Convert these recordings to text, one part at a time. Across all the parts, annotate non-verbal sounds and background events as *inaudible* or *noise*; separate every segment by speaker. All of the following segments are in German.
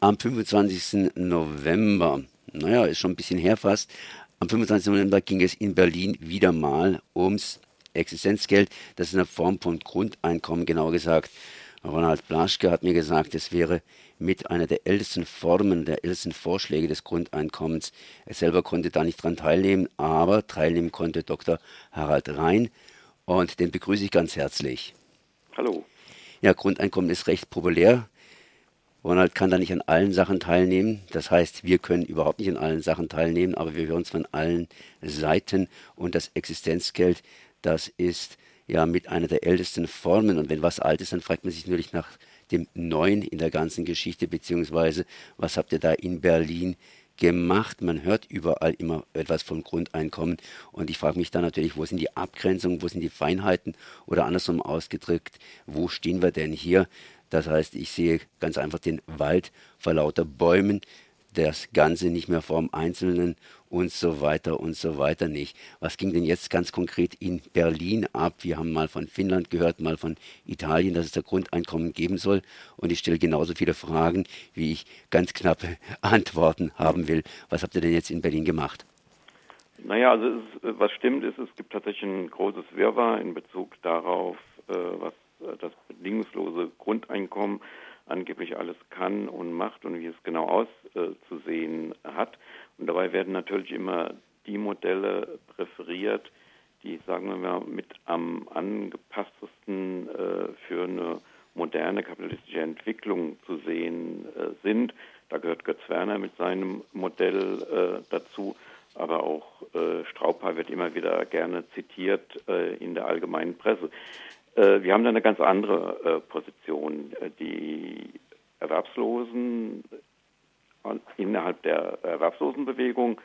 Speaker 1: am 25. November, naja, ist schon ein bisschen her fast, am 25. November ging es in Berlin wieder mal ums Existenzgeld. Das ist eine Form von Grundeinkommen, genauer gesagt. Ronald Blaschke hat mir gesagt, es wäre mit einer der ältesten Formen, der ältesten Vorschläge des Grundeinkommens. Er selber konnte da nicht dran teilnehmen, aber teilnehmen konnte Dr. Harald Rhein und den begrüße ich ganz herzlich.
Speaker 2: Hallo.
Speaker 1: Ja, Grundeinkommen ist recht populär. Ronald kann da nicht an allen Sachen teilnehmen. Das heißt, wir können überhaupt nicht an allen Sachen teilnehmen, aber wir hören es von allen Seiten. Und das Existenzgeld, das ist ja mit einer der ältesten Formen. Und wenn was alt ist, dann fragt man sich natürlich nach dem Neuen in der ganzen Geschichte, beziehungsweise was habt ihr da in Berlin gemacht. Man hört überall immer etwas vom Grundeinkommen. Und ich frage mich dann natürlich, wo sind die Abgrenzungen, wo sind die Feinheiten oder andersrum ausgedrückt, wo stehen wir denn hier? Das heißt, ich sehe ganz einfach den Wald vor lauter Bäumen, das Ganze nicht mehr vom Einzelnen und so weiter und so weiter nicht. Was ging denn jetzt ganz konkret in Berlin ab? Wir haben mal von Finnland gehört, mal von Italien, dass es da Grundeinkommen geben soll. Und ich stelle genauso viele Fragen, wie ich ganz knappe *laughs* Antworten haben will. Was habt ihr denn jetzt in Berlin gemacht?
Speaker 2: Naja, also es, was stimmt ist, es gibt tatsächlich ein großes Wirrwarr in Bezug darauf, äh, was das bedingungslose Grundeinkommen angeblich alles kann und macht und wie es genau auszusehen hat. Und dabei werden natürlich immer die Modelle präferiert, die, sagen wir mal, mit am angepasstesten äh, für eine moderne kapitalistische Entwicklung zu sehen äh, sind. Da gehört Götz Werner mit seinem Modell äh, dazu, aber auch äh, Straubhaar wird immer wieder gerne zitiert äh, in der allgemeinen Presse. Äh, wir haben da eine ganz andere äh, Position. Äh, die Erwerbslosen innerhalb der Erwerbslosenbewegung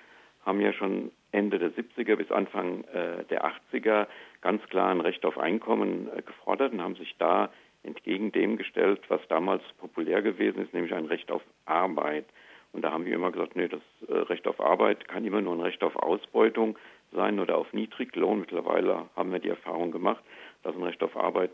Speaker 2: haben ja schon Ende der 70er bis Anfang der 80er ganz klar ein Recht auf Einkommen gefordert und haben sich da entgegen dem gestellt, was damals populär gewesen ist, nämlich ein Recht auf Arbeit. Und da haben wir immer gesagt, nee, das Recht auf Arbeit kann immer nur ein Recht auf Ausbeutung sein oder auf Niedriglohn. Mittlerweile haben wir die Erfahrung gemacht, dass ein Recht auf Arbeit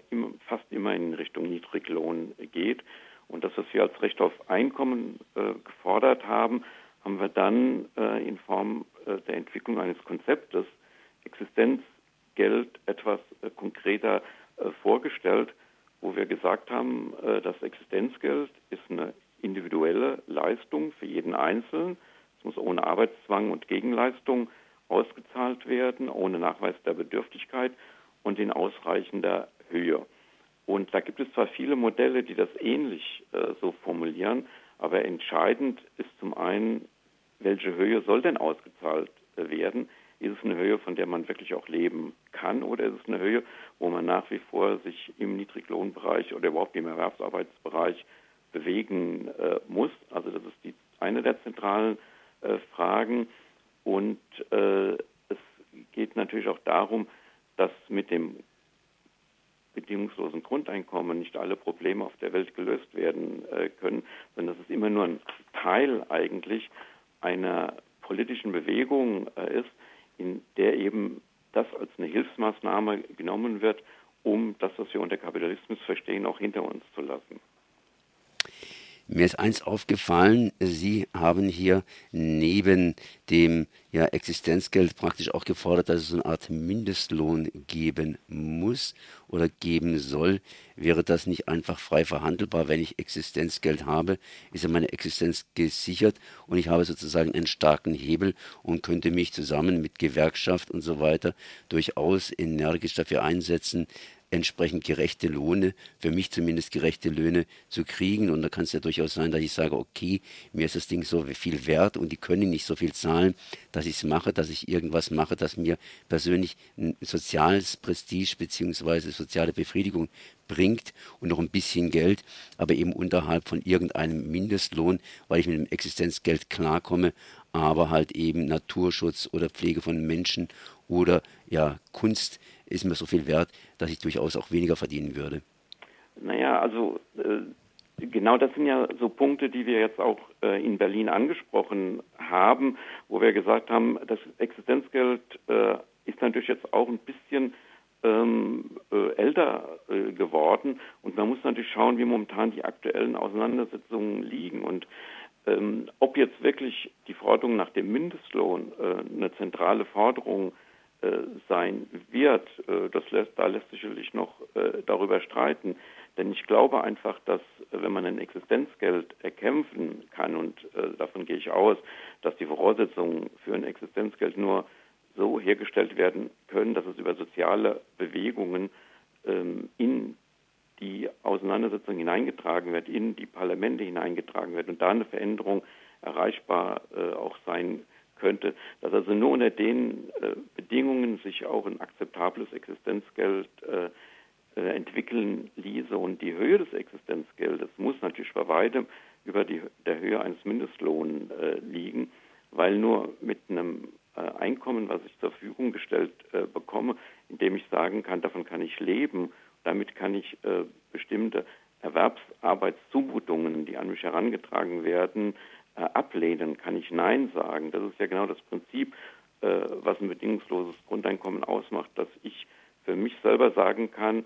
Speaker 2: fast immer in Richtung Niedriglohn geht. Und das, was wir als Recht auf Einkommen äh, gefordert haben, haben wir dann äh, in Form äh, der Entwicklung eines Konzeptes Existenzgeld etwas äh, konkreter äh, vorgestellt, wo wir gesagt haben, äh, das Existenzgeld ist eine individuelle Leistung für jeden Einzelnen. Es muss ohne Arbeitszwang und Gegenleistung ausgezahlt werden, ohne Nachweis der Bedürftigkeit und in ausreichender Höhe. Und da gibt es zwar viele Modelle, die das ähnlich äh, so formulieren, aber entscheidend ist zum einen, welche Höhe soll denn ausgezahlt äh, werden? Ist es eine Höhe, von der man wirklich auch leben kann, oder ist es eine Höhe, wo man nach wie vor sich im Niedriglohnbereich oder überhaupt im Erwerbsarbeitsbereich bewegen äh, muss? Also das ist die eine der zentralen äh, Fragen. Und äh, es geht natürlich auch darum, dass mit dem bedingungslosen Grundeinkommen nicht alle Probleme auf der Welt gelöst werden äh, können, sondern dass es immer nur ein Teil eigentlich einer politischen Bewegung äh, ist, in der eben das als eine Hilfsmaßnahme genommen wird, um das, was wir unter Kapitalismus verstehen, auch hinter uns zu lassen.
Speaker 1: Mir ist eins aufgefallen, Sie haben hier neben dem ja, Existenzgeld praktisch auch gefordert, dass es eine Art Mindestlohn geben muss oder geben soll. Wäre das nicht einfach frei verhandelbar, wenn ich Existenzgeld habe, ist ja meine Existenz gesichert und ich habe sozusagen einen starken Hebel und könnte mich zusammen mit Gewerkschaft und so weiter durchaus energisch dafür einsetzen, entsprechend gerechte Lohne, für mich zumindest gerechte Löhne zu kriegen. Und da kann es ja durchaus sein, dass ich sage, okay, mir ist das Ding so viel wert und die können nicht so viel zahlen, dass ich es mache, dass ich irgendwas mache, das mir persönlich ein soziales Prestige beziehungsweise soziale Befriedigung bringt und noch ein bisschen Geld, aber eben unterhalb von irgendeinem Mindestlohn, weil ich mit dem Existenzgeld klarkomme, aber halt eben Naturschutz oder Pflege von Menschen oder ja Kunst ist mir so viel wert, dass ich durchaus auch weniger verdienen würde.
Speaker 2: Naja, also äh, genau das sind ja so Punkte, die wir jetzt auch äh, in Berlin angesprochen haben, wo wir gesagt haben, das Existenzgeld äh, ist natürlich jetzt auch ein bisschen ähm, äh, älter äh, geworden und man muss natürlich schauen, wie momentan die aktuellen Auseinandersetzungen liegen und ähm, ob jetzt wirklich die Forderung nach dem Mindestlohn äh, eine zentrale Forderung äh, sein wird, äh, das lässt, da lässt sich sicherlich noch äh, darüber streiten. Denn ich glaube einfach, dass wenn man ein Existenzgeld erkämpfen kann, und davon gehe ich aus, dass die Voraussetzungen für ein Existenzgeld nur so hergestellt werden können, dass es über soziale Bewegungen ähm, in die Auseinandersetzung hineingetragen wird, in die Parlamente hineingetragen wird und da eine Veränderung erreichbar äh, auch sein könnte, dass also nur unter den äh, Bedingungen sich auch ein akzeptables Existenzgeld äh, äh entwickeln ließe. Und die Höhe des Existenzgeldes muss natürlich bei weitem über die, der Höhe eines Mindestlohns äh, liegen, weil nur mit einem äh, Einkommen, was ich zur Verfügung gestellt bekomme, indem ich sagen kann, davon kann ich leben. Damit kann ich äh, bestimmte Erwerbsarbeitszumutungen, die an mich herangetragen werden, äh, ablehnen, kann ich Nein sagen. Das ist ja genau das Prinzip, äh, was ein bedingungsloses Grundeinkommen ausmacht, dass ich für mich selber sagen kann,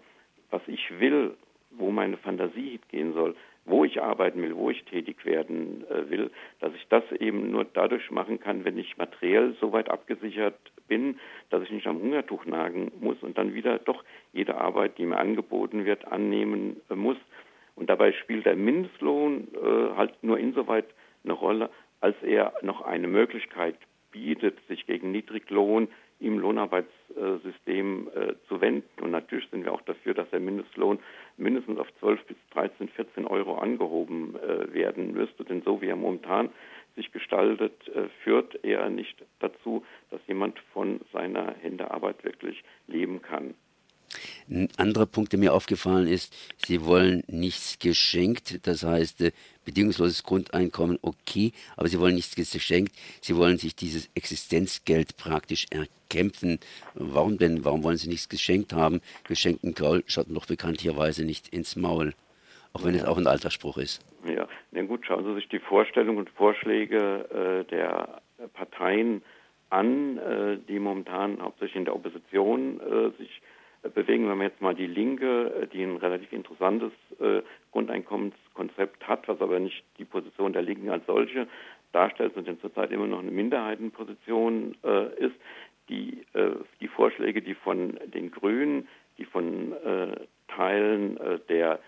Speaker 2: was ich will, wo meine Fantasie gehen soll, wo ich arbeiten will, wo ich tätig werden äh, will, dass ich das eben nur dadurch machen kann, wenn ich materiell so weit abgesichert bin, dass ich nicht am Hungertuch nagen muss und dann wieder doch jede Arbeit, die mir angeboten wird, annehmen äh, muss. Und dabei spielt der Mindestlohn äh, halt nur insoweit eine Rolle, als er noch eine Möglichkeit bietet, sich gegen Niedriglohn im Lohnarbeitssystem äh, zu wenden. Und natürlich sind wir auch dafür, dass der Mindestlohn mindestens auf 12 bis 13, 14 Euro angehoben äh, werden müsste. Denn so wie er momentan sich gestaltet, äh, führt er nicht dazu, dass jemand von seiner Händearbeit wirklich leben kann.
Speaker 1: Ein anderer Punkt, der mir aufgefallen ist, Sie wollen nichts geschenkt, das heißt äh, bedingungsloses Grundeinkommen, okay, aber Sie wollen nichts geschenkt, Sie wollen sich dieses Existenzgeld praktisch erkämpfen. Warum denn? Warum wollen Sie nichts geschenkt haben? Geschenkten Gaul schaut noch bekanntlicherweise nicht ins Maul, auch wenn es auch ein alter Spruch ist.
Speaker 2: Ja, na gut, schauen Sie sich die Vorstellungen und Vorschläge äh, der Parteien an, äh, die momentan hauptsächlich in der Opposition äh, sich bewegen. Wenn man jetzt mal die Linke, äh, die ein relativ interessantes äh, Grundeinkommenskonzept hat, was aber nicht die Position der Linken als solche darstellt, sondern zurzeit immer noch eine Minderheitenposition äh, ist, die, äh, die Vorschläge, die von den Grünen, die von äh, Teilen äh, der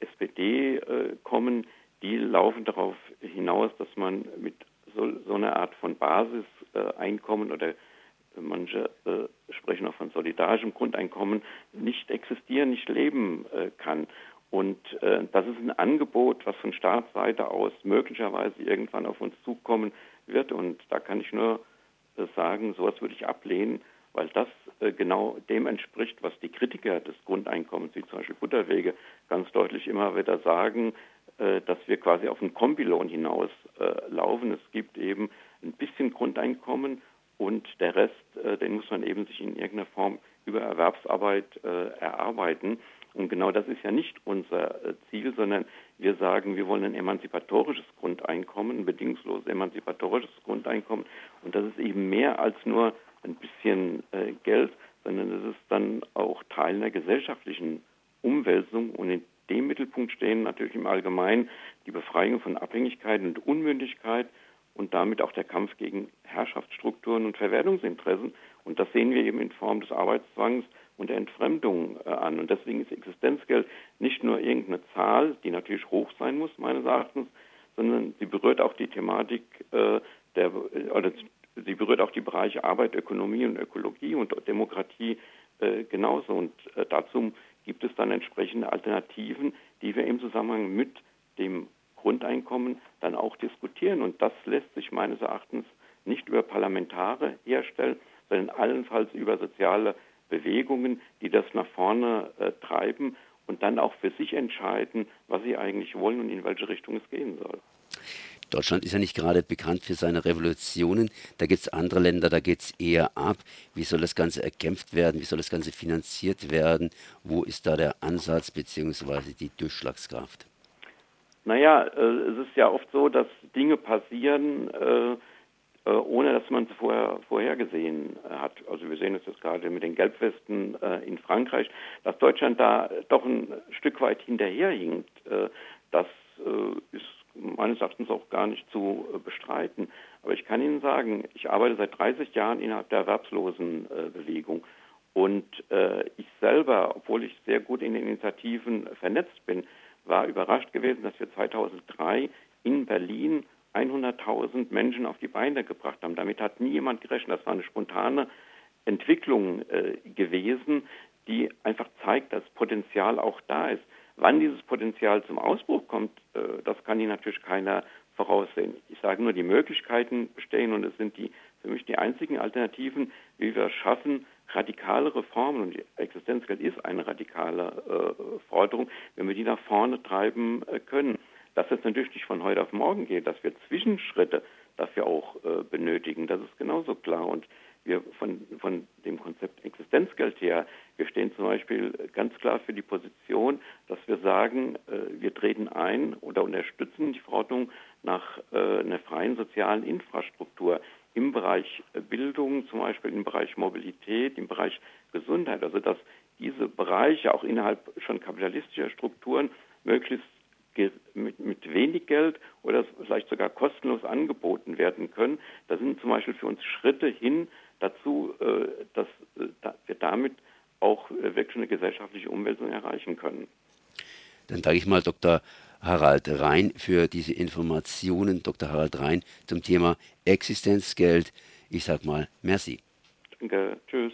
Speaker 2: SPD kommen, die laufen darauf hinaus, dass man mit so, so einer Art von Basiseinkommen oder manche äh, sprechen auch von solidarischem Grundeinkommen, nicht existieren, nicht leben äh, kann. Und äh, das ist ein Angebot, was von Staatsseite aus möglicherweise irgendwann auf uns zukommen wird. Und da kann ich nur äh, sagen, sowas würde ich ablehnen, weil das äh, genau dem entspricht, was die Kritiker des Grundeinkommens, wie zum Beispiel Butterwege, ganz deutlich immer wieder sagen, äh, dass wir quasi auf einen Kombilohn hinaus laufen. Es gibt eben ein bisschen Grundeinkommen und der Rest, äh, den muss man eben sich in irgendeiner Form über Erwerbsarbeit äh, erarbeiten. Und genau das ist ja nicht unser äh, Ziel, sondern wir sagen, wir wollen ein emanzipatorisches Grundeinkommen, ein bedingungsloses emanzipatorisches Grundeinkommen. Und das ist eben mehr als nur ein bisschen Geld, sondern es ist dann auch Teil einer gesellschaftlichen Umwälzung. Und in dem Mittelpunkt stehen natürlich im Allgemeinen die Befreiung von Abhängigkeit und Unmündigkeit und damit auch der Kampf gegen Herrschaftsstrukturen und Verwertungsinteressen. Und das sehen wir eben in Form des Arbeitszwangs und der Entfremdung äh, an. Und deswegen ist Existenzgeld nicht nur irgendeine Zahl, die natürlich hoch sein muss, meines Erachtens, sondern sie berührt auch die Thematik äh, der, oder sie berührt auch die Bereiche Arbeit, Ökonomie und Ökologie und Demokratie äh, genauso. Und äh, dazu gibt es dann entsprechende Alternativen, die wir im Zusammenhang mit dem Grundeinkommen dann auch diskutieren. Und das lässt sich meines Erachtens nicht über Parlamentare herstellen, sondern allenfalls über soziale Bewegungen, die das nach vorne äh, treiben und dann auch für sich entscheiden, was sie eigentlich wollen und in welche Richtung es gehen soll.
Speaker 1: Deutschland ist ja nicht gerade bekannt für seine Revolutionen. Da gibt es andere Länder, da geht es eher ab. Wie soll das Ganze erkämpft werden? Wie soll das Ganze finanziert werden? Wo ist da der Ansatz bzw. die Durchschlagskraft?
Speaker 2: Naja, äh, es ist ja oft so, dass Dinge passieren, äh, äh, ohne dass man es vorher vorhergesehen hat. Also wir sehen es jetzt gerade mit den Gelbwesten äh, in Frankreich, dass Deutschland da doch ein Stück weit hinterherhinkt. Äh, das ist meines Erachtens auch gar nicht zu bestreiten. Aber ich kann Ihnen sagen, ich arbeite seit 30 Jahren innerhalb der Erwerbslosenbewegung. Und ich selber, obwohl ich sehr gut in den Initiativen vernetzt bin, war überrascht gewesen, dass wir 2003 in Berlin 100.000 Menschen auf die Beine gebracht haben. Damit hat nie jemand gerechnet. Das war eine spontane Entwicklung äh, gewesen, die einfach zeigt, dass Potenzial auch da ist. Wann dieses Potenzial zum Ausbruch kommt, äh, das kann Ihnen natürlich keiner voraussehen. Ich sage nur, die Möglichkeiten bestehen und es sind die für mich die einzigen Alternativen, wie wir es schaffen, radikale Reformen, und Existenzgeld ist eine radikale äh, Forderung, wenn wir die nach vorne treiben äh, können. Dass es natürlich nicht von heute auf morgen geht, dass wir Zwischenschritte dafür auch äh, benötigen, das ist genauso klar. Und wir von, von dem Konzept Existenzgeld her, wir stehen zum Beispiel ganz klar für die Position, dass wir sagen, äh, wir treten ein oder unterstützen die Verordnung nach äh, einer freien sozialen Infrastruktur im Bereich Bildung, zum Beispiel im Bereich Mobilität, im Bereich Gesundheit, also dass diese Bereiche auch innerhalb schon kapitalistischer Strukturen möglichst mit, mit wenig Geld oder vielleicht sogar kostenlos angeboten werden können. Da sind zum Beispiel für uns Schritte hin dazu, äh, dass äh, wir damit auch äh, wirklich eine gesellschaftliche Umwälzung erreichen können.
Speaker 1: Dann danke ich mal Dr. Harald Rhein für diese Informationen. Dr. Harald Rhein zum Thema Existenzgeld. Ich sage mal merci.
Speaker 2: Danke, tschüss.